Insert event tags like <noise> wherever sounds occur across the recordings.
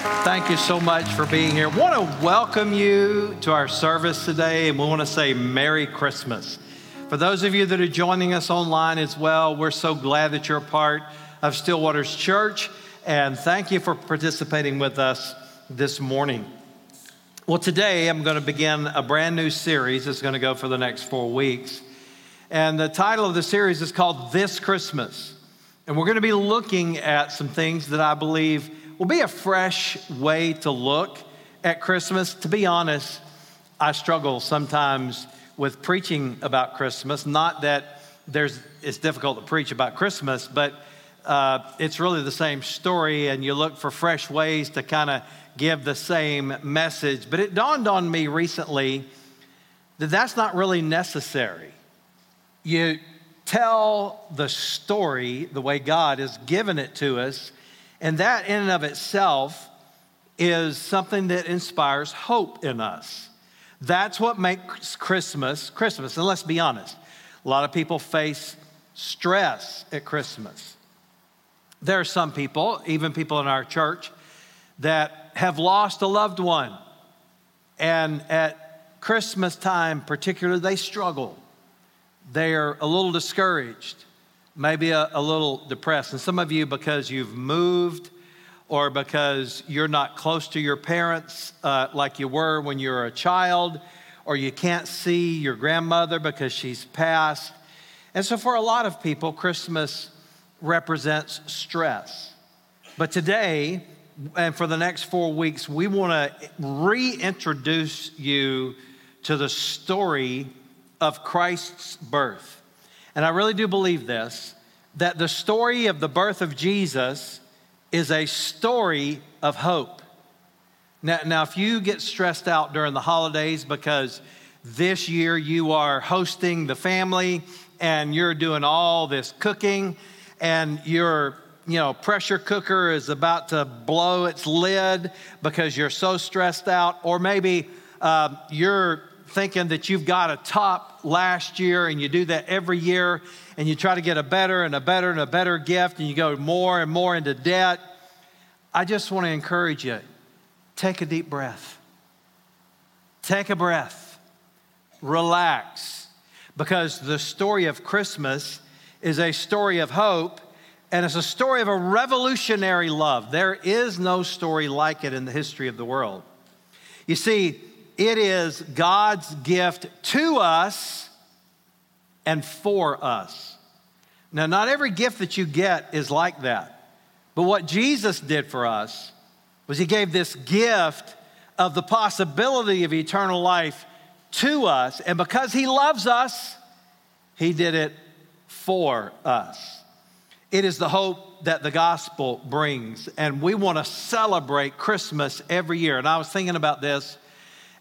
Thank you so much for being here. want to welcome you to our service today, and we want to say Merry Christmas. For those of you that are joining us online as well, we're so glad that you're a part of Stillwater's Church, and thank you for participating with us this morning. Well, today I'm going to begin a brand new series that's going to go for the next four weeks. And the title of the series is called This Christmas. And we're going to be looking at some things that I believe will be a fresh way to look at Christmas. To be honest, I struggle sometimes with preaching about Christmas. Not that there's, it's difficult to preach about Christmas, but uh, it's really the same story, and you look for fresh ways to kind of give the same message. But it dawned on me recently that that's not really necessary. You tell the story the way God has given it to us and that, in and of itself, is something that inspires hope in us. That's what makes Christmas Christmas. And let's be honest, a lot of people face stress at Christmas. There are some people, even people in our church, that have lost a loved one. And at Christmas time, particularly, they struggle. They're a little discouraged maybe a, a little depressed. And some of you, because you've moved or because you're not close to your parents uh, like you were when you were a child, or you can't see your grandmother because she's passed. And so, for a lot of people, Christmas represents stress. But today, and for the next four weeks, we want to reintroduce you to the story of Christ's birth and I really do believe this that the story of the birth of Jesus is a story of hope. Now, now, if you get stressed out during the holidays because this year you are hosting the family and you're doing all this cooking and your you know pressure cooker is about to blow its lid because you're so stressed out or maybe uh, you're thinking that you've got a top last year and you do that every year and you try to get a better and a better and a better gift and you go more and more into debt, I just want to encourage you take a deep breath. Take a breath. Relax. Because the story of Christmas is a story of hope and it's a story of a revolutionary love. There is no story like it in the history of the world. You see, it is God's gift to us and for us. Now, not every gift that you get is like that. But what Jesus did for us was he gave this gift of the possibility of eternal life to us. And because he loves us, he did it for us. It is the hope that the gospel brings. And we want to celebrate Christmas every year. And I was thinking about this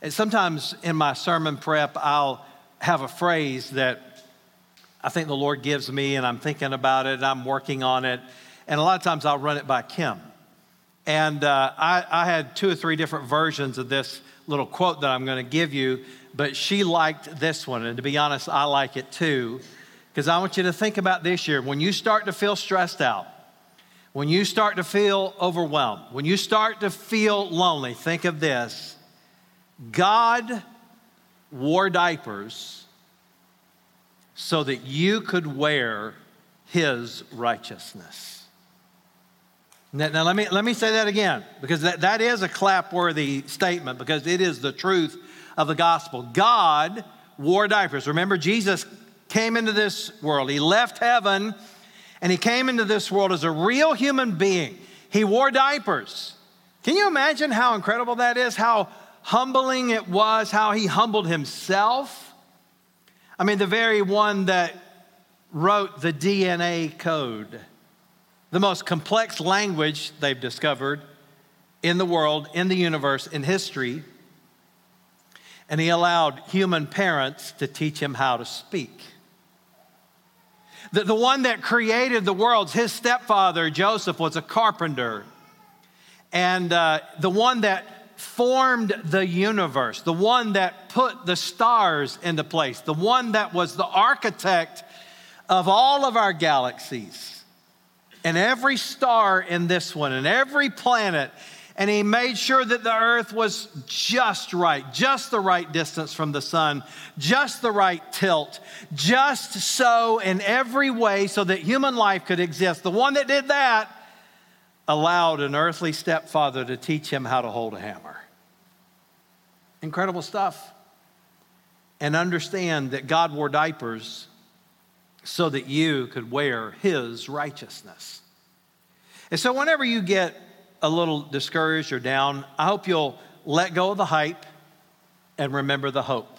and sometimes in my sermon prep, I'll have a phrase that I think the Lord gives me, and I'm thinking about it, and I'm working on it. And a lot of times I'll run it by Kim. And uh, I, I had two or three different versions of this little quote that I'm going to give you, but she liked this one. And to be honest, I like it too, because I want you to think about this year. When you start to feel stressed out, when you start to feel overwhelmed, when you start to feel lonely, think of this God wore diapers so that you could wear his righteousness. Now, now, let, me, let me say that again, because that, that is a clap worthy statement, because it is the truth of the gospel. God wore diapers. Remember, Jesus came into this world, he left heaven, and he came into this world as a real human being. He wore diapers. Can you imagine how incredible that is? How humbling it was, how he humbled himself. I mean, the very one that wrote the DNA code, the most complex language they've discovered in the world, in the universe, in history. And he allowed human parents to teach him how to speak. The, the one that created the worlds, his stepfather, Joseph, was a carpenter. And uh, the one that formed the universe, the one that put the stars into place, the one that was the architect of all of our galaxies, and every star in this one, and every planet, and he made sure that the earth was just right, just the right distance from the sun, just the right tilt, just so in every way so that human life could exist. The one that did that allowed an earthly stepfather to teach him how to hold a hammer. Incredible stuff. And understand that God wore diapers so that you could wear his righteousness. And so, whenever you get a little discouraged or down, I hope you'll let go of the hype and remember the hope.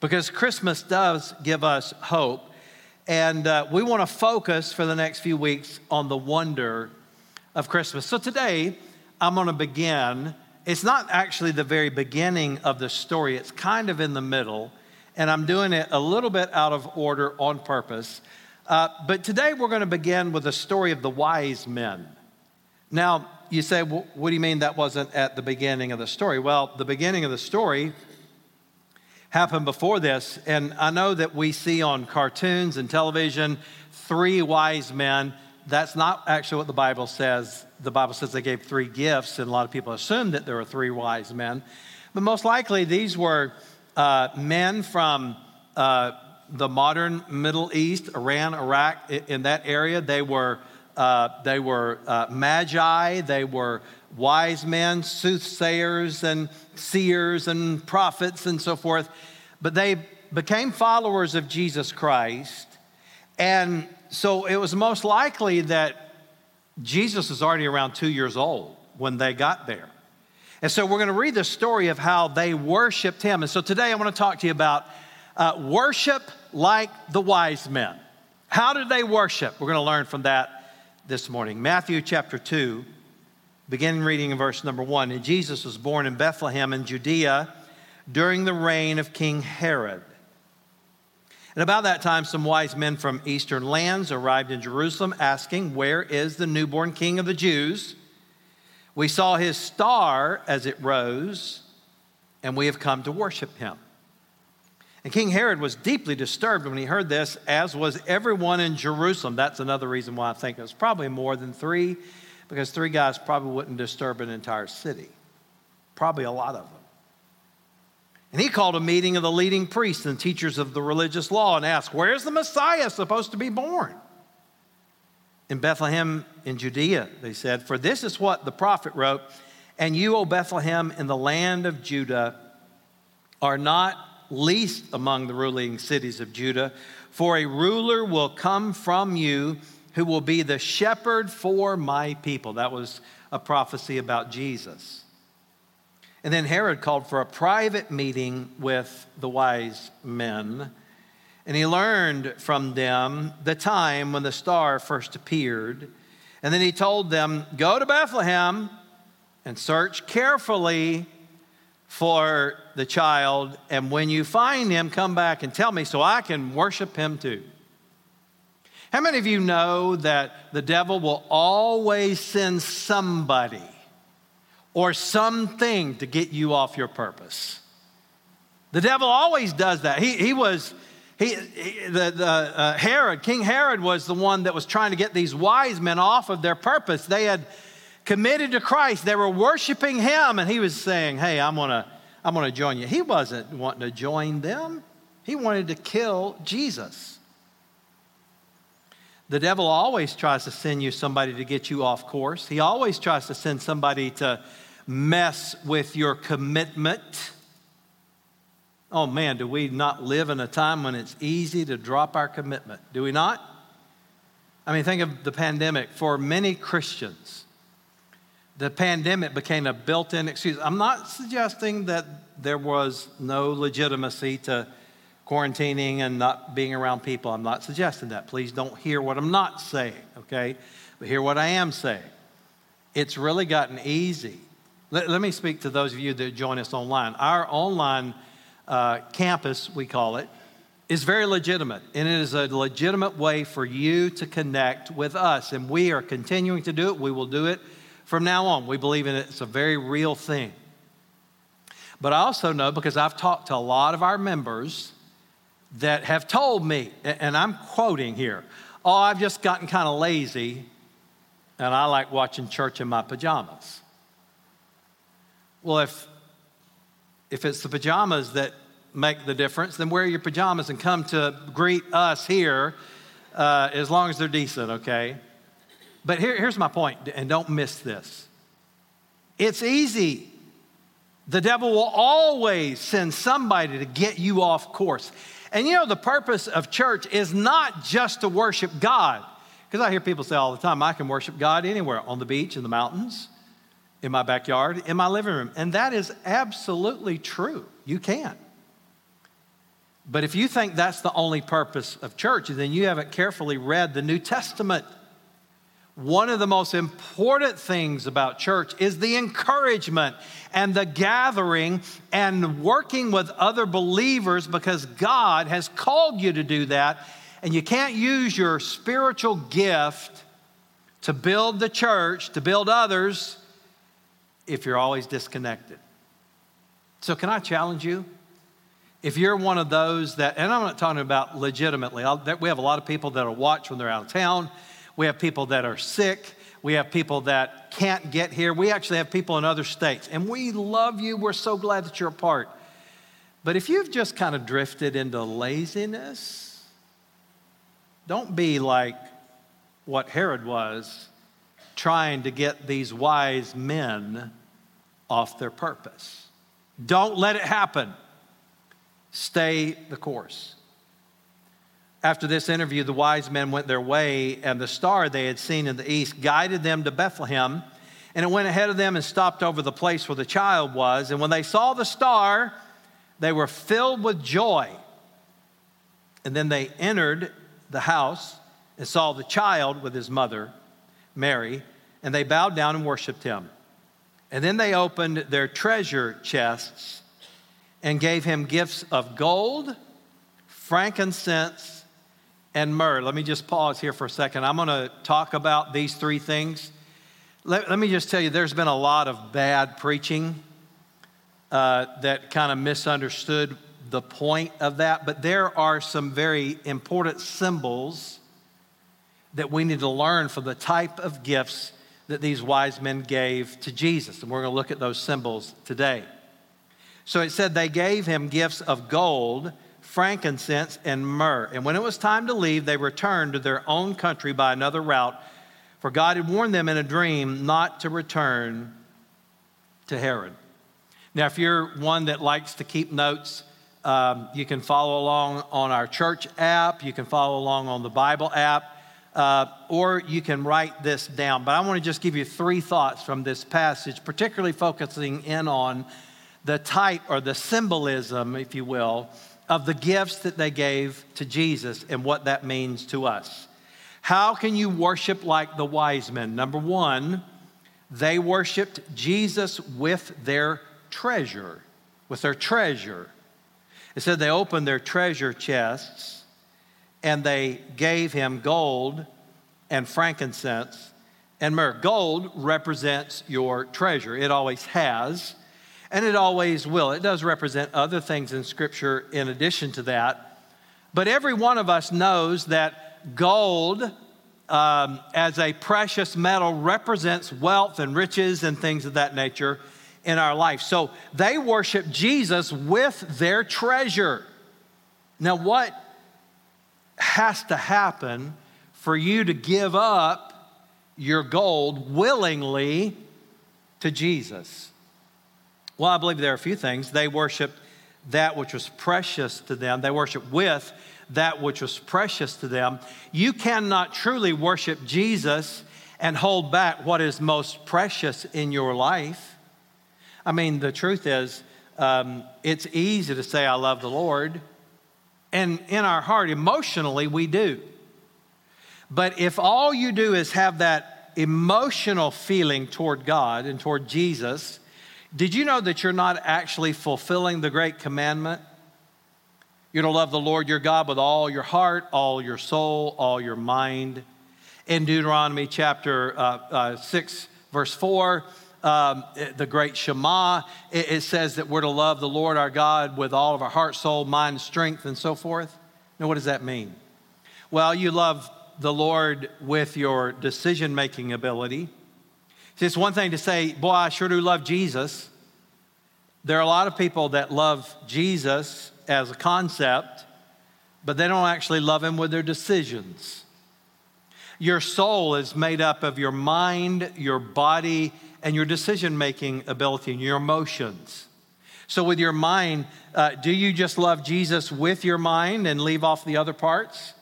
Because Christmas does give us hope. And uh, we want to focus for the next few weeks on the wonder of Christmas. So today, I'm going to begin. It's not actually the very beginning of the story, it's kind of in the middle. And I'm doing it a little bit out of order on purpose. Uh, but today, we're going to begin with the story of the wise men. Now, you say, well, what do you mean that wasn't at the beginning of the story? Well, the beginning of the story happened before this. And I know that we see on cartoons and television three wise men. That's not actually what the Bible says. The Bible says they gave three gifts, and a lot of people assume that there were three wise men. But most likely, these were uh, men from uh, the modern Middle East, Iran, Iraq, in that area. They were uh, they were uh, magi, they were wise men, soothsayers, and seers, and prophets, and so forth. But they became followers of Jesus Christ. And so it was most likely that Jesus was already around two years old when they got there. And so we're going to read the story of how they worshiped him. And so today I want to talk to you about uh, worship like the wise men. How did they worship? We're going to learn from that this morning. Matthew chapter 2, beginning reading in verse number 1. And Jesus was born in Bethlehem in Judea during the reign of King Herod. And about that time, some wise men from eastern lands arrived in Jerusalem asking, Where is the newborn king of the Jews? We saw his star as it rose, and we have come to worship him. And King Herod was deeply disturbed when he heard this, as was everyone in Jerusalem. That's another reason why I think it was probably more than three, because three guys probably wouldn't disturb an entire city. Probably a lot of them. And he called a meeting of the leading priests and teachers of the religious law and asked, Where's the Messiah supposed to be born? In Bethlehem in Judea, they said, For this is what the prophet wrote, and you, O Bethlehem, in the land of Judah, are not least among the ruling cities of Judah. For a ruler will come from you who will be the shepherd for my people. That was a prophecy about Jesus. And then Herod called for a private meeting with the wise men. And he learned from them the time when the star first appeared. And then he told them, Go to Bethlehem and search carefully for the child, and when you find him, come back and tell me so I can worship him too. How many of you know that the devil will always send somebody or something to get you off your purpose? The devil always does that. He, he was, he, he the, the uh, Herod, King Herod was the one that was trying to get these wise men off of their purpose. They had committed to Christ. They were worshiping Him, and He was saying, Hey, I'm to I'm to join you. He wasn't wanting to join them, he wanted to kill Jesus. The devil always tries to send you somebody to get you off course. He always tries to send somebody to mess with your commitment. Oh man, do we not live in a time when it's easy to drop our commitment? Do we not? I mean, think of the pandemic. For many Christians, the pandemic became a built in excuse. I'm not suggesting that there was no legitimacy to quarantining and not being around people. I'm not suggesting that. Please don't hear what I'm not saying, okay? But hear what I am saying. It's really gotten easy. Let, let me speak to those of you that join us online. Our online uh, campus, we call it, is very legitimate, and it is a legitimate way for you to connect with us. And we are continuing to do it. We will do it from now on. We believe in it, it's a very real thing. But I also know because I've talked to a lot of our members that have told me, and I'm quoting here, oh, I've just gotten kind of lazy and I like watching church in my pajamas. Well, if, if it's the pajamas that make the difference, then wear your pajamas and come to greet us here uh, as long as they're decent, okay? But here, here's my point, and don't miss this. It's easy. The devil will always send somebody to get you off course. And you know, the purpose of church is not just to worship God. Because I hear people say all the time, I can worship God anywhere on the beach, in the mountains, in my backyard, in my living room. And that is absolutely true. You can. But if you think that's the only purpose of church, then you haven't carefully read the New Testament. One of the most important things about church is the encouragement and the gathering and working with other believers because God has called you to do that. And you can't use your spiritual gift to build the church, to build others, if you're always disconnected. So, can I challenge you? If you're one of those that, and I'm not talking about legitimately, that we have a lot of people that will watch when they're out of town. We have people that are sick. We have people that can't get here. We actually have people in other states. And we love you. We're so glad that you're a part. But if you've just kind of drifted into laziness, don't be like what Herod was, trying to get these wise men off their purpose. Don't let it happen. Stay the course. After this interview, the wise men went their way, and the star they had seen in the east guided them to Bethlehem. And it went ahead of them and stopped over the place where the child was. And when they saw the star, they were filled with joy. And then they entered the house and saw the child with his mother, Mary, and they bowed down and worshiped him. And then they opened their treasure chests and gave him gifts of gold, frankincense, and myrrh. Let me just pause here for a second. I'm going to talk about these three things. Let, let, me just tell you, there's been a lot of bad preaching uh, that kind of misunderstood the point of that, but there are some very important symbols that we need to learn from the type of gifts that these wise men gave to Jesus. And we're going to look at those symbols today. So it said they gave him gifts of gold, frankincense, and myrrh. And when it was time to leave, they returned to their own country by another route, for God had warned them in a dream not to return to Herod. Now, if you're one that likes to keep notes, um, you can follow along on our church app, you can follow along on the Bible app, uh, or you can write this down. But I want to just give you three thoughts from this passage, particularly focusing in on the type or the symbolism, if you will, of the gifts that they gave to Jesus and what that means to us. How can you worship like the wise men? Number one, they worshiped Jesus with their treasure, with their treasure. It said they opened their treasure chests and they gave him gold and frankincense and myrrh. Gold represents your treasure, it always has and it always will. It does represent other things in Scripture in addition to that. But every one of us knows that gold, um, as a precious metal, represents wealth and riches and things of that nature in our life. So they worship Jesus with their treasure. Now, what has to happen for you to give up your gold willingly to Jesus? Well, I believe there are a few things. They worshiped that which was precious to them, they worshiped with that which was precious to them. You cannot truly worship Jesus and hold back what is most precious in your life. I mean, the truth is, um, it's easy to say, I love the Lord. And in our heart, emotionally, we do. But if all you do is have that emotional feeling toward God and toward Jesus, did you know that you're not actually fulfilling the great commandment? You're to love the Lord your God with all your heart, all your soul, all your mind. In Deuteronomy chapter uh, uh, 6, verse 4, um, the great Shema, it, it, says that we're to love the Lord our God with all of our heart, soul, mind, strength, and so forth. Now, what does that mean? Well, you love the Lord with your decision making ability. See, it's one thing to say, Boy, I sure do love Jesus. There are a lot of people that love Jesus as a concept, but they don't actually love him with their decisions. Your soul is made up of your mind, your body, and your decision making ability and your emotions. So, with your mind, uh, do you just love Jesus with your mind and leave off the other parts?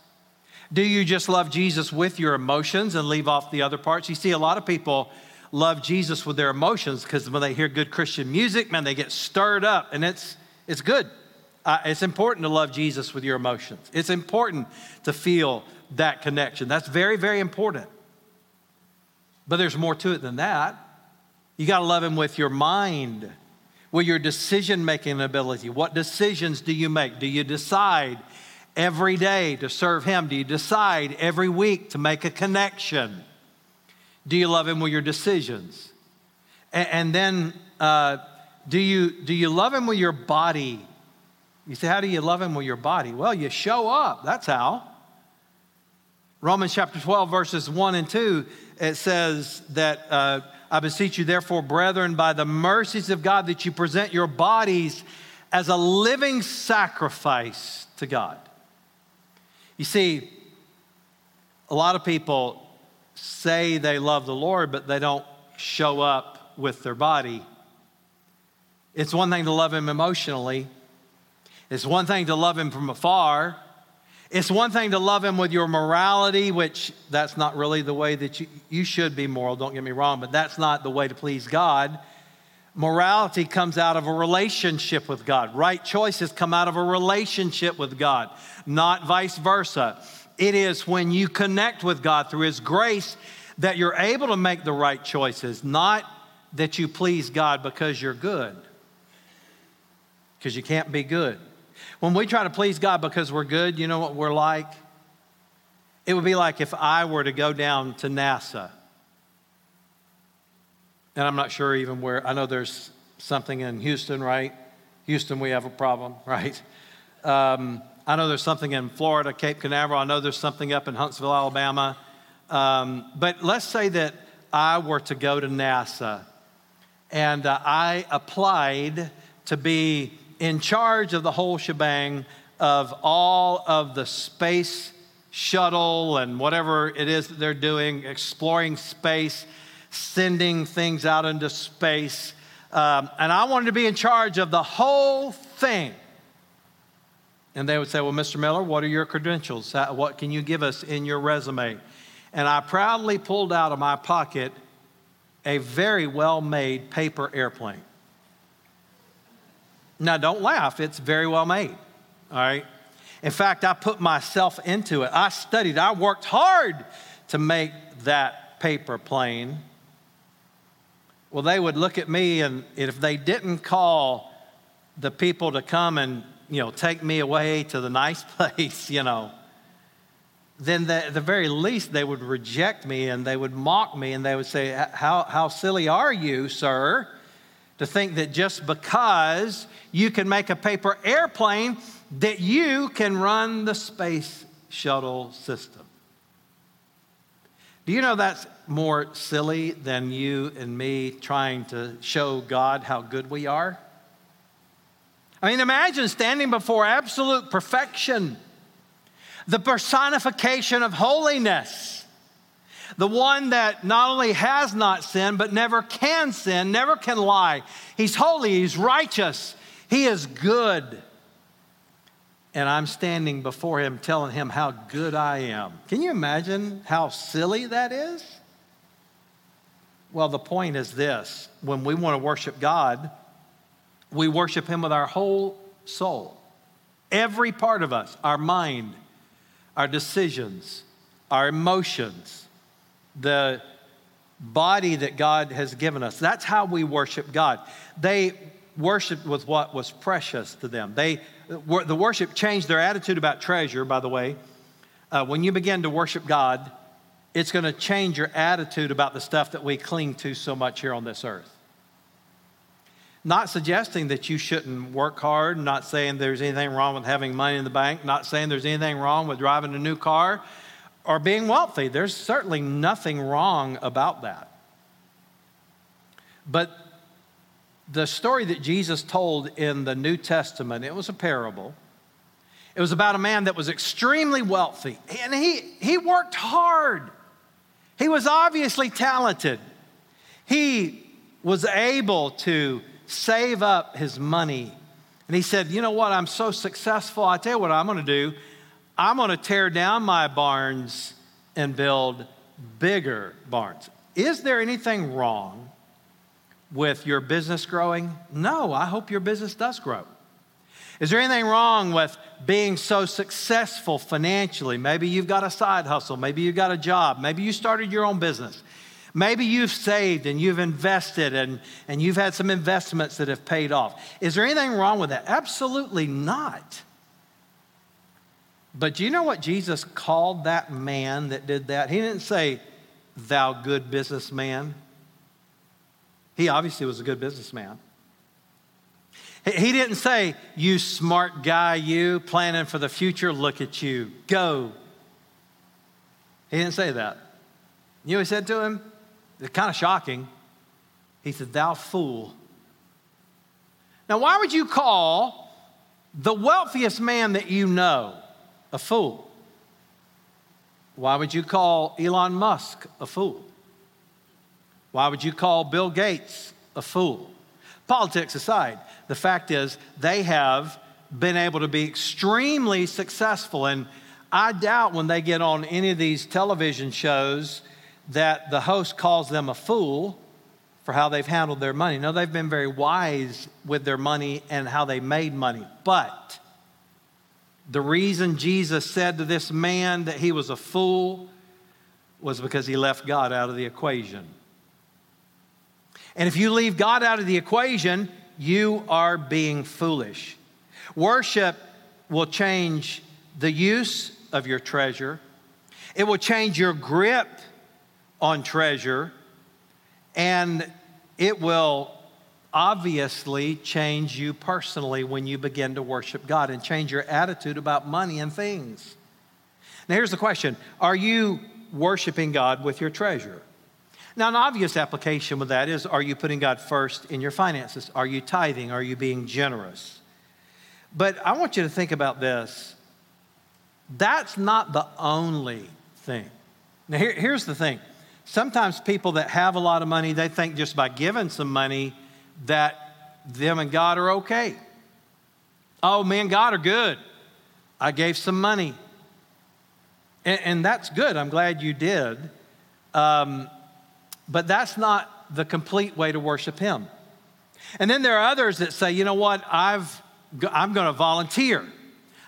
Do you just love Jesus with your emotions and leave off the other parts? You see, a lot of people love Jesus with their emotions because when they hear good Christian music, man, they get stirred up, and it's, it's good. Uh, it's important to love Jesus with your emotions. It's important to feel that connection. That's very, very important. But there's more to it than that. You got to love Him with your mind, with your decision making ability. What decisions do you make? Do you decide every day to serve Him? Do you decide every week to make a connection? Do you love Him with your decisions? And, and then, uh, do, you, do you love Him with your body? You say, How do you love Him with your body? Well, you show up. That's how. Romans chapter 12, verses 1 and 2, it says that uh, I beseech you, therefore, brethren, by the mercies of God, that you present your bodies as a living sacrifice to God. You see, a lot of people say they love the Lord, but they don't show up with their body. It's one thing to love Him emotionally, it's one thing to love Him from afar. It's one thing to love him with your morality, which that's not really the way that you, you should be moral, don't get me wrong, but that's not the way to please God. Morality comes out of a relationship with God. Right choices come out of a relationship with God, not vice versa. It is when you connect with God through His grace that you're able to make the right choices, not that you please God because you're good, because you can't be good. When we try to please God because we're good, you know what we're like? It would be like if I were to go down to NASA. And I'm not sure even where, I know there's something in Houston, right? Houston, we have a problem, <laughs> right? Um, I know there's something in Florida, Cape Canaveral. I know there's something up in Huntsville, Alabama. Um, but let's say that I were to go to NASA and uh, I applied to be in charge of the whole shebang of all of the space shuttle and whatever it is that they're doing, exploring space, sending things out into space. Um, and I wanted to be in charge of the whole thing. And they would say, Well, Mr. Miller, what are your credentials? What can you give us in your resume? And I proudly pulled out of my pocket a very well made paper airplane. Now, don't laugh, it's very well made, all right? In fact, I put myself into it. I studied, I worked hard to make that paper plane. Well, they would look at me, and if they didn't call the people to come and, you know, take me away to the nice <laughs> place, you know, then the, the very least they would reject me and they would mock me and they would say, How, how silly are you, sir? To think that just because you can make a paper airplane, that you can run the space shuttle system. Do you know that's more silly than you and me trying to show God how good we are? I mean, imagine standing before absolute perfection, the personification of holiness the one that not only has not sinned, but never can sin, never can lie. He's holy, he's righteous, he is good. And I'm standing before him telling him how good I am. Can you imagine how silly that is? Well, the point is this when we want to worship God, we worship him with our whole soul. Every part of us, our mind, our decisions, our emotions, the body that God has given us. That's how we worship God. They worshiped with what was precious to them. They, the worship changed their attitude about treasure, by the way. Uh, when you begin to worship God, it's going to change your attitude about the stuff that we cling to so much here on this earth. Not suggesting that you shouldn't work hard, not saying there's anything wrong with having money in the bank, not saying there's anything wrong with driving a new car, or being wealthy. There's certainly nothing wrong about that. But the story that Jesus told in the New Testament, it was a parable. It was about a man that was extremely wealthy, and he, he worked hard. He was obviously talented. He was able to save up his money. And he said, You know what? I'm so successful. I tell you what I'm going to do. I'm going to tear down my barns and build bigger barns. Is there anything wrong with your business growing? No, I hope your business does grow. Is there anything wrong with being so successful financially? Maybe you've got a side hustle, maybe you've got a job, maybe you started your own business. Maybe you've saved and you've invested and, and you've had some investments that have paid off. Is there anything wrong with that? Absolutely not. But do you know what Jesus called that man that did that? He didn't say, Thou good businessman. He obviously was a good businessman. He didn't say, You smart guy, you planning for the future, look at you, go. He didn't say that. You know he said to him? It's kind of shocking. He said, Thou fool. Now, why would you call the wealthiest man that you know a fool? Why would you call Elon Musk a fool? Why would you call Bill Gates a fool? Politics aside, the fact is they have been able to be extremely successful. And I doubt when they get on any of these television shows that the host calls them a fool for how they've handled their money. No, they've been very wise with their money and how they made money. But the reason Jesus said to this man that he was a fool was because he left God out of the equation. And if you leave God out of the equation, you are being foolish. Worship will change the use of your treasure, it will change your grip on treasure, and it will obviously change you personally when you begin to worship God and change your attitude about money and things. Now, here's the question Are you worshiping God with your treasure? Now, an obvious application with that is are you putting God first in your finances? Are you tithing? Are you being generous? But I want you to think about this. That's not the only thing. Now, here, here's the thing. Sometimes people that have a lot of money, they think just by giving some money that them and God are okay. Oh, me and God are good. I gave some money. And, and that's good. I'm glad you did. Um, but that's not the complete way to worship Him. And then there are others that say, you know what, I've, I'm going to volunteer.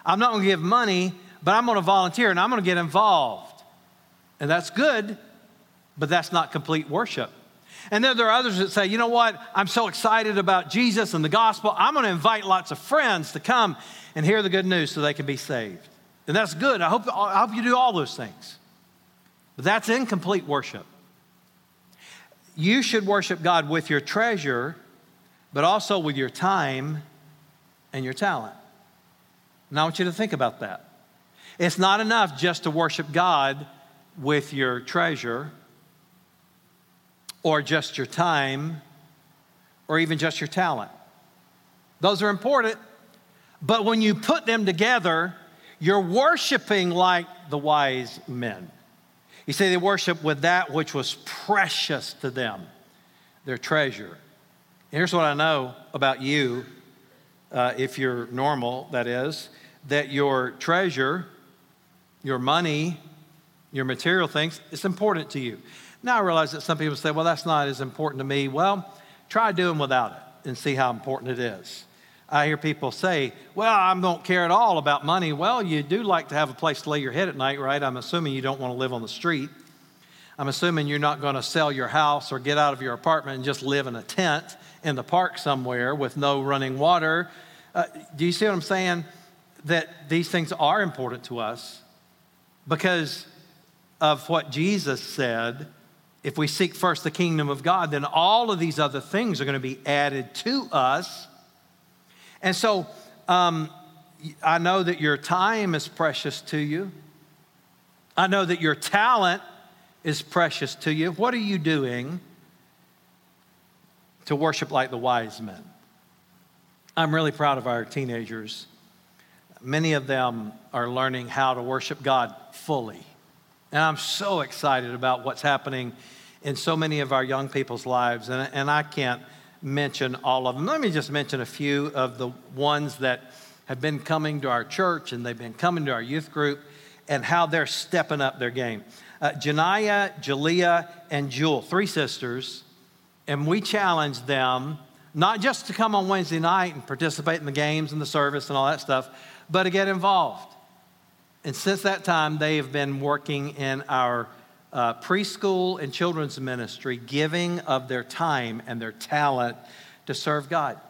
I'm not going to give money, but I'm going to volunteer and I'm going to get involved. And that's good, but that's not complete worship. And then there are others that say, you know what, I'm so excited about Jesus and the gospel, I'm going to invite lots of friends to come and hear the good news so they can be saved. And that's good. I hope, I hope you do all those things. But that's incomplete worship you should worship God with your treasure, but also with your time and your talent. And I want you to think about that. It's not enough just to worship God with your treasure or just your time or even just your talent. Those are important, but when you put them together, you're worshiping like the wise men. You say they worship with that which was precious to them, their treasure. here's what I know about you, uh, if you're normal, that is, that your treasure, your money, your material things, it's important to you. Now I realize that some people say, well, that's not as important to me. Well, try doing without it and see how important it is. I hear people say, Well, I don't care at all about money. Well, you do like to have a place to lay your head at night, right? I'm assuming you don't want to live on the street. I'm assuming you're not going to sell your house or get out of your apartment and just live in a tent in the park somewhere with no running water. Uh, do you see what I'm saying? That these things are important to us because of what Jesus said. If we seek first the kingdom of God, then all of these other things are going to be added to us and so um, I know that your time is precious to you. I know that your talent is precious to you. What are you doing to worship like the wise men. I'm really proud of our teenagers. Many of them are learning how to worship God fully. And I'm so excited about what's happening in so many of our young people's lives. And, and I can't mention all of them. Let me just mention a few of the ones that have been coming to our church and they've been coming to our youth group and how they're stepping up their game. Uh, Janiyah, Jalea, and Jewel, three sisters, and we challenged them not just to come on Wednesday night and participate in the games and the service and all that stuff, but to get involved. And since that time, they have been working in our uh, preschool and children's ministry, giving of their time and their talent to serve God.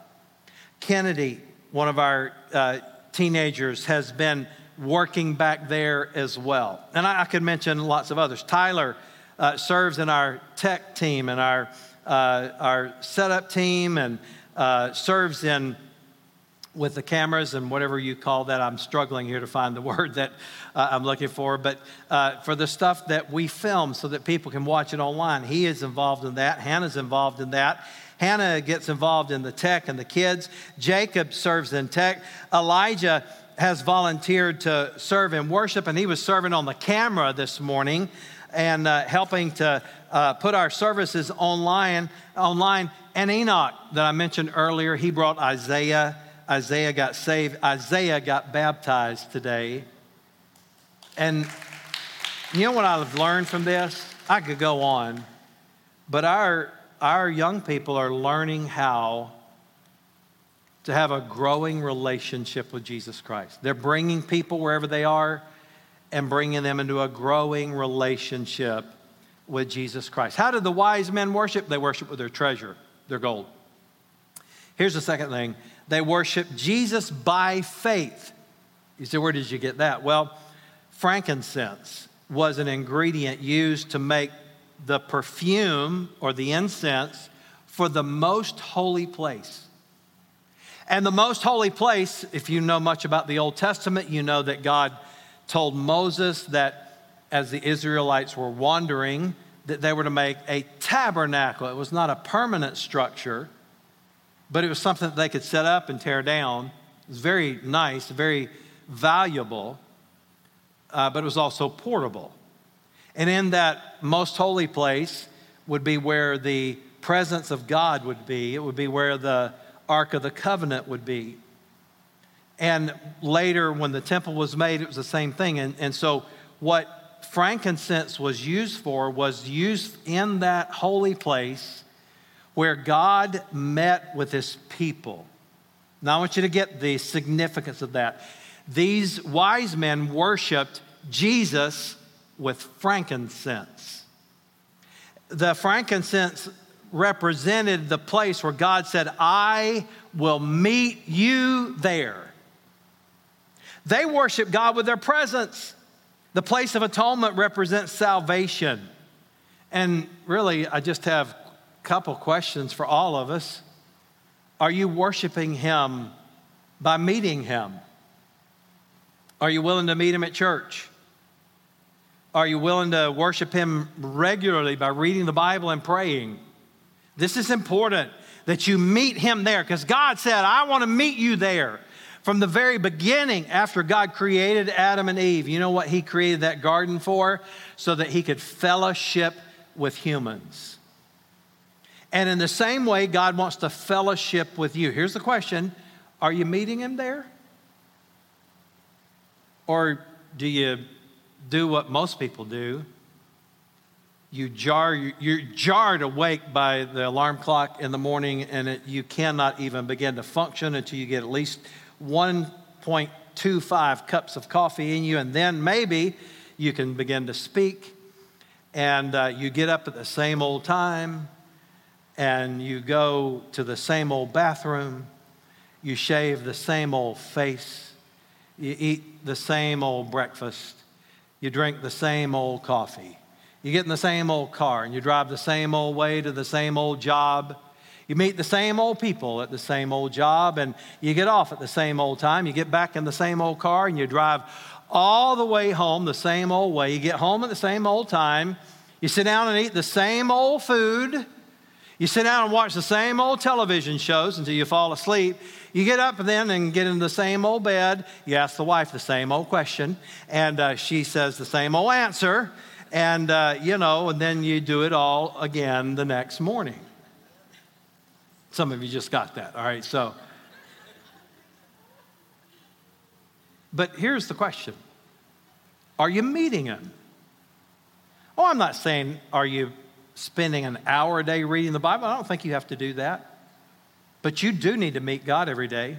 Kennedy, one of our uh, teenagers, has been working back there as well. And I, I could mention lots of others. Tyler uh, serves in our tech team and our uh, our setup team and uh, serves in with the cameras and whatever you call that. I'm struggling here to find the <laughs> word that uh, I'm looking for, but uh, for the stuff that we film so that people can watch it online. He is involved in that. Hannah's involved in that. Hannah gets involved in the tech and the kids. Jacob serves in tech. Elijah has volunteered to serve in worship, and he was serving on the camera this morning and uh, helping to uh, put our services online. Online, and Enoch that I mentioned earlier, he brought Isaiah. Isaiah got saved. Isaiah got baptized today. And you know what I've learned from this? I could go on, but our our young people are learning how to have a growing relationship with Jesus Christ. They're bringing people wherever they are and bringing them into a growing relationship with Jesus Christ. How did the wise men worship? They worship with their treasure, their gold. Here's the second thing they worship Jesus by faith. You say, where did you get that? Well, frankincense was an ingredient used to make the perfume or the incense for the most holy place. And the most holy place, if you know much about the Old Testament, you know that God told Moses that as the Israelites were wandering, that they were to make a tabernacle. It was not a permanent structure, but it was something that they could set up and tear down. It was very nice, very valuable, uh, but it was also portable. And in that most holy place would be where the presence of God would be, it would be where the Ark of the Covenant would be. And later, when the temple was made, it was the same thing. And, and so, what frankincense was used for was used in that holy place where God met with his people. Now, I want you to get the significance of that. These wise men worshiped Jesus with frankincense. The frankincense represented the place where God said, I will meet you there. They worship God with their presence. The place of atonement represents salvation. And really, I just have couple questions for all of us. Are you worshiping Him by meeting Him? Are you willing to meet Him at church? Are you willing to worship Him regularly by reading the Bible and praying? This is important that you meet Him there because God said, I want to meet you there. From the very beginning, after God created Adam and Eve, you know what He created that garden for? So that He could fellowship with humans. And in the same way, God wants to fellowship with you. Here's the question Are you meeting Him there? Or do you do what most people do? You jar, you're jarred awake by the alarm clock in the morning, and it, you cannot even begin to function until you get at least 1.25 cups of coffee in you, and then maybe you can begin to speak. And uh, you get up at the same old time, and you go to the same old bathroom, you shave the same old face, you eat the same old breakfast, you drink the same old coffee. You get in the same old car and you drive the same old way to the same old job you meet the same old people at the same old job, and you get off at the same old time. You get back in the same old car, and you drive all the way home the same old way. You get home at the same old time. You sit down and eat the same old food. You sit down and watch the same old television shows until you fall asleep. You get up then and get in the same old bed. You ask the wife the same old question, and uh, she says the same old answer. And, uh, you know, and then you do it all again the next morning. Some of you just got that, all right? So, but here's the question Are you meeting Him? Oh, I'm not saying, are you spending an hour a day reading the Bible. I don't think you have to do that. But you do need to meet God every day.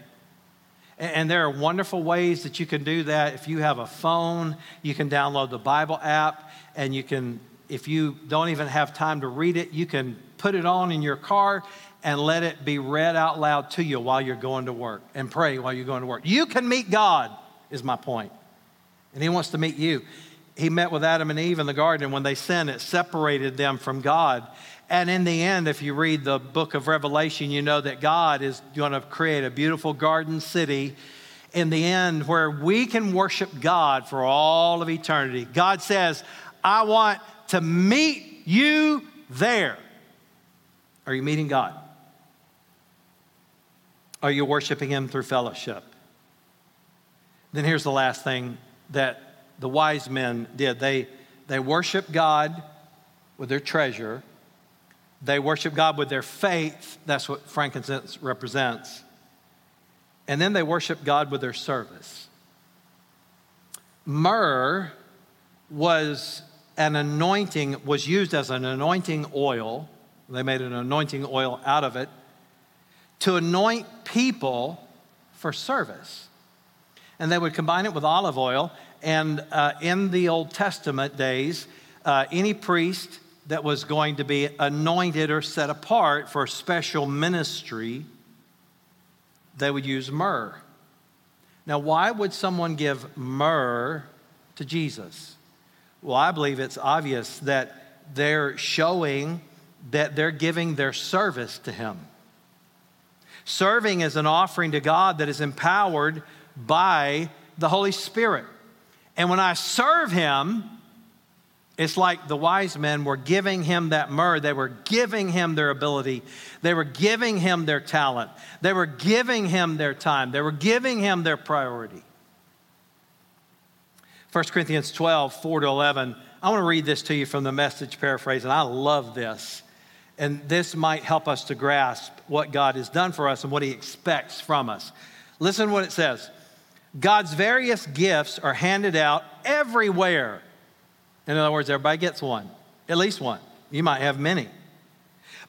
And there are wonderful ways that you can do that. If you have a phone, you can download the Bible app, and you can, if you don't even have time to read it, you can put it on in your car and let it be read out loud to you while you're going to work and pray while you're going to work. You can meet God, is my point. And He wants to meet you he met with Adam and Eve in the garden, and when they sinned, it separated them from God. And in the end, if you read the book of Revelation, you know that God is going to create a beautiful garden city in the end where we can worship God for all of eternity. God says, I want to meet you there. Are you meeting God? Are you worshiping Him through fellowship? Then here's the last thing that the wise men did. They, they worshiped God with their treasure, they worshiped God with their faith. That's what frankincense represents. And then they worshiped God with their service. Myrrh was an anointing, was used as an anointing oil. They made an anointing oil out of it to anoint people for service. And they would combine it with olive oil and uh, in the Old Testament days, uh, any priest that was going to be anointed or set apart for a special ministry, they would use myrrh. Now, why would someone give myrrh to Jesus? Well, I believe it's obvious that they're showing that they're giving their service to Him. Serving is an offering to God that is empowered by the Holy Spirit. And when I serve him, it's like the wise men were giving him that myrrh. They were giving him their ability. They were giving him their talent. They were giving him their time. They were giving him their priority. 1 Corinthians 12, 4 to 11. I want to read this to you from the message paraphrase, and I love this. And this might help us to grasp what God has done for us and what he expects from us. Listen what it says. God's various gifts are handed out everywhere. In other words, everybody gets one, at least one. You might have many.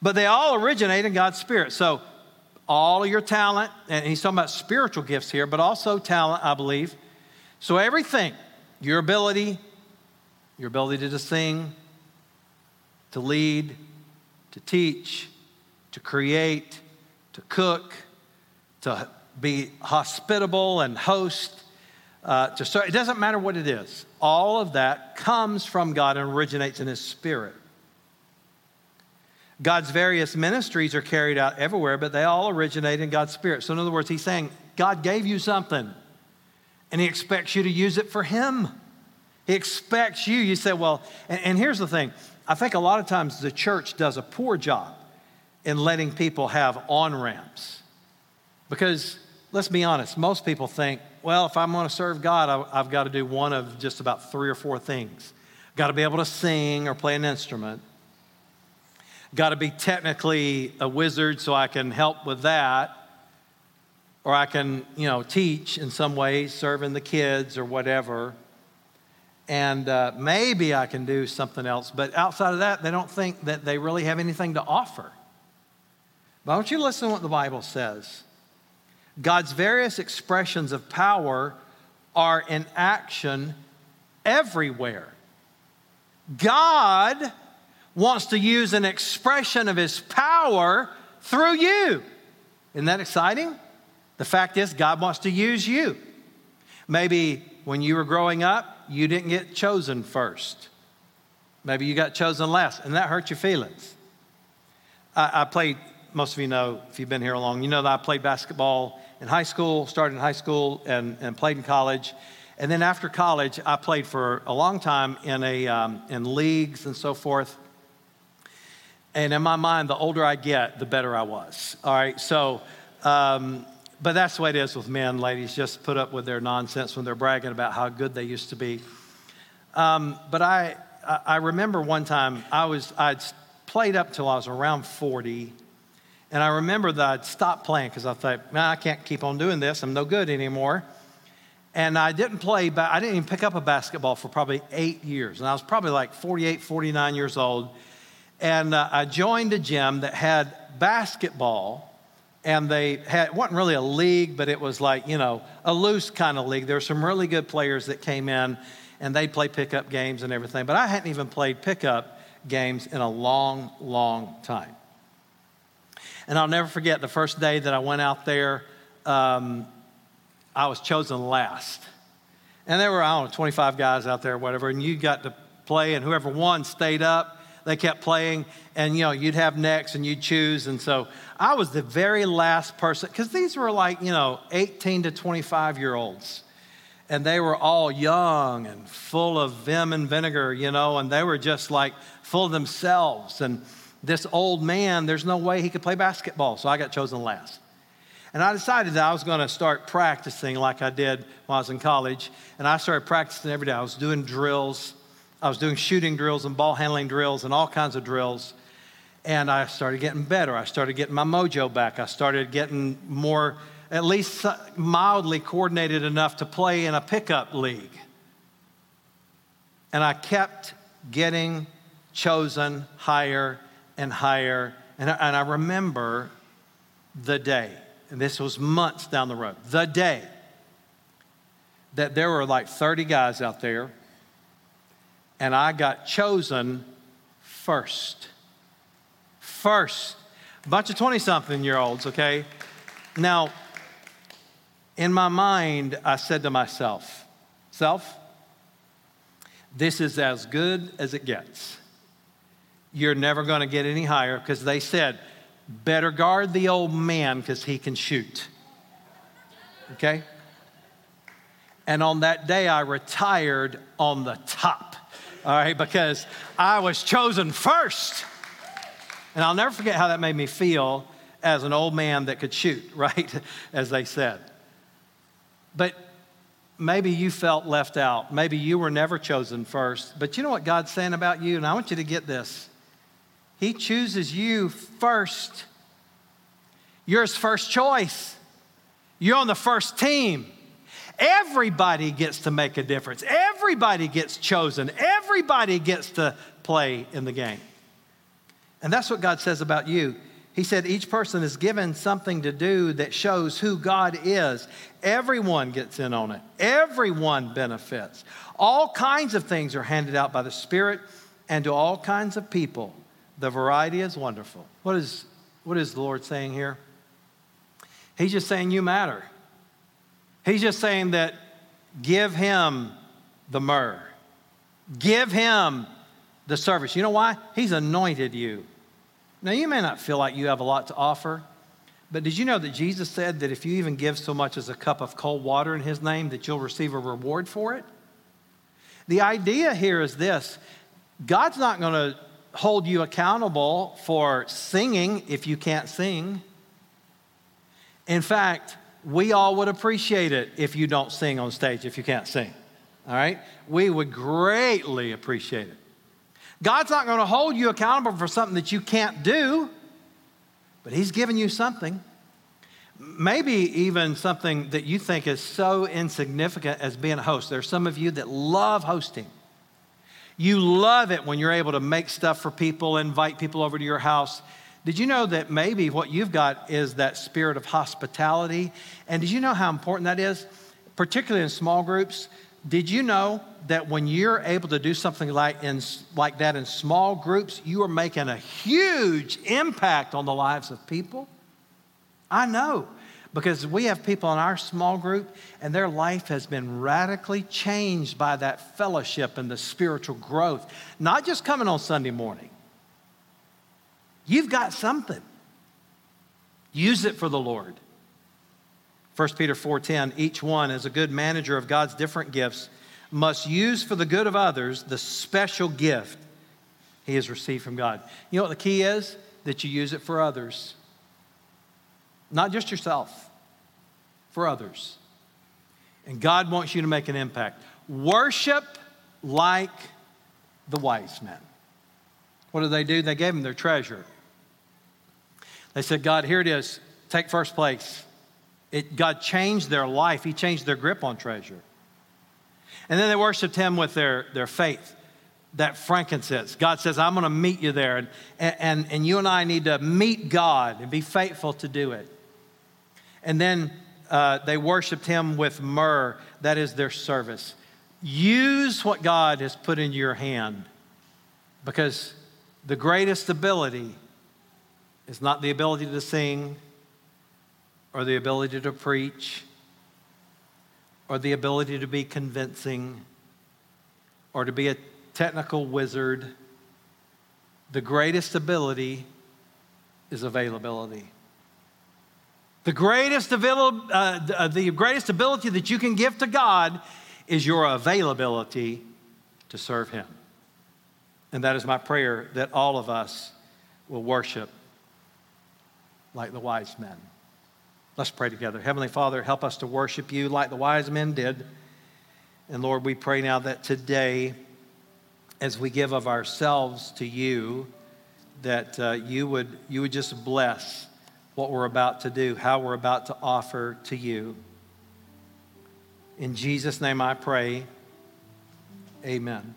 But they all originate in God's Spirit. So, all of your talent, and he's talking about spiritual gifts here, but also talent, I believe. So, everything, your ability, your ability to sing, to lead, to teach, to create, to cook, to be hospitable and host. Uh, to start, it doesn't matter what it is. All of that comes from God and originates in His Spirit. God's various ministries are carried out everywhere, but they all originate in God's Spirit. So, in other words, He's saying, God gave you something, and He expects you to use it for Him. He expects you. You say, well, and, and here's the thing I think a lot of times the church does a poor job in letting people have on ramps because let's be honest, most people think, well, if I'm going to serve God, I, have got to do one of just about three or four things. Got to be able to sing or play an instrument. Got to be technically a wizard so I can help with that. Or I can, you know, teach in some ways, serving the kids or whatever. And uh, maybe I can do something else. But outside of that, they don't think that they really have anything to offer. But don't you listen to what the Bible says? God's various expressions of power are in action everywhere. God wants to use an expression of his power through you. Isn't that exciting? The fact is, God wants to use you. Maybe when you were growing up, you didn't get chosen first. Maybe you got chosen last, and that hurt your feelings. I, I played, most of you know, if you've been here long, you know that I played basketball in high school, started in high school, and, and played in college. And then after college, I played for a long time in, a, um, in leagues and so forth. And in my mind, the older I get, the better I was. All right, so, um, but that's the way it is with men, ladies. Just put up with their nonsense when they're bragging about how good they used to be. Um, but I, I remember one time I was, I'd played up till I was around 40. And I remember that I'd stopped playing because I thought, man, I can't keep on doing this. I'm no good anymore. And I didn't play, but I didn't even pick up a basketball for probably eight years. And I was probably like 48, 49 years old. And uh, I joined a gym that had basketball. And they had, it wasn't really a league, but it was like, you know, a loose kind of league. There were some really good players that came in and they'd play pickup games and everything. But I hadn't even played pickup games in a long, long time. And I'll never forget the first day that I went out there, um, I was chosen last. And there were, I don't know, 25 guys out there, whatever, and you got to play, and whoever won stayed up. They kept playing, and you know, you'd have next and you'd choose. And so I was the very last person, because these were like, you know, 18 to 25 year olds and they were all young and full of vim and vinegar, you know, and they were just like full of themselves. And this old man, there's no way he could play basketball, so I got chosen last. And I decided that I was going to start practicing like I did when I was in college. And I started practicing every day. I was doing drills, I was doing shooting drills and ball handling drills and all kinds of drills. And I started getting better. I started getting my mojo back. I started getting more at least mildly coordinated enough to play in a pickup league. And I kept getting chosen higher and higher. And I, and I remember the day, and this was months down the road, the day that there were like 30 guys out there, and I got chosen first. First. A bunch of 20 something year olds, okay? Now, in my mind, I said to myself, Self, this is as good as it gets. You're never going to get any higher because they said, better guard the old man because he can shoot. Okay? And on that day, I retired on the top, all right, because I was chosen first. And I'll never forget how that made me feel as an old man that could shoot, <laughs> right? As they said. But maybe you felt left out. Maybe you were never chosen first. But you know what God's saying about you? And I want you to get this He chooses you first. You're His first choice. You're on the first team. Everybody gets to make a difference. Everybody gets chosen. Everybody gets to play in the game. And that's what God says about you. He said each person is given something to do that shows who God is. Everyone gets in on it, everyone benefits. All kinds of things are handed out by the Spirit and to all kinds of people. The variety is wonderful. What is, what is the Lord saying here? He's just saying you matter. He's just saying that give him the myrrh, give him the service. You know why? He's anointed you. Now, you may not feel like you have a lot to offer, but did you know that Jesus said that if you even give so much as a cup of cold water in his name, that you'll receive a reward for it? The idea here is this God's not going to hold you accountable for singing if you can't sing. In fact, we all would appreciate it if you don't sing on stage, if you can't sing. All right? We would greatly appreciate it. God's not going to hold you accountable for something that you can't do, but He's given you something. Maybe even something that you think is so insignificant as being a host. There are some of you that love hosting. You love it when you're able to make stuff for people, invite people over to your house. Did you know that maybe what you've got is that spirit of hospitality? And did you know how important that is? Particularly in small groups, did you know that when you're able to do something like, in, like that in small groups, you are making a huge impact on the lives of people? I know because we have people in our small group and their life has been radically changed by that fellowship and the spiritual growth, not just coming on Sunday morning. You've got something. Use it for the Lord. 1 Peter 4:10 each one as a good manager of God's different gifts must use for the good of others the special gift he has received from God. You know what the key is? That you use it for others, not just yourself, for others. And God wants you to make an impact. Worship like the wise men. What did they do? They gave him their treasure. They said, God, here it is. Take first place. It, God changed their life, He changed their grip on treasure. And then they worshiped Him with their, their faith, that frankincense. God says, I'm going to meet you there. And, and, and you and I need to meet God and be faithful to do it. And then uh, they worshiped Him with myrrh, that is their service. Use what God has put in your hand because the greatest ability is not the ability to sing or the ability to preach or the ability to be convincing or to be a technical wizard. The greatest ability is availability. The greatest, avail- uh, the greatest ability that you can give to God is your availability to serve Him. And that is my prayer that all of us will worship like the wise men. Let's pray together. Heavenly Father, help us to worship you like the wise men did. And Lord, we pray now that today, as we give of ourselves to you, that uh, you, would, you would just bless what we're about to do, how we're about to offer to you. In Jesus' name I pray. Amen.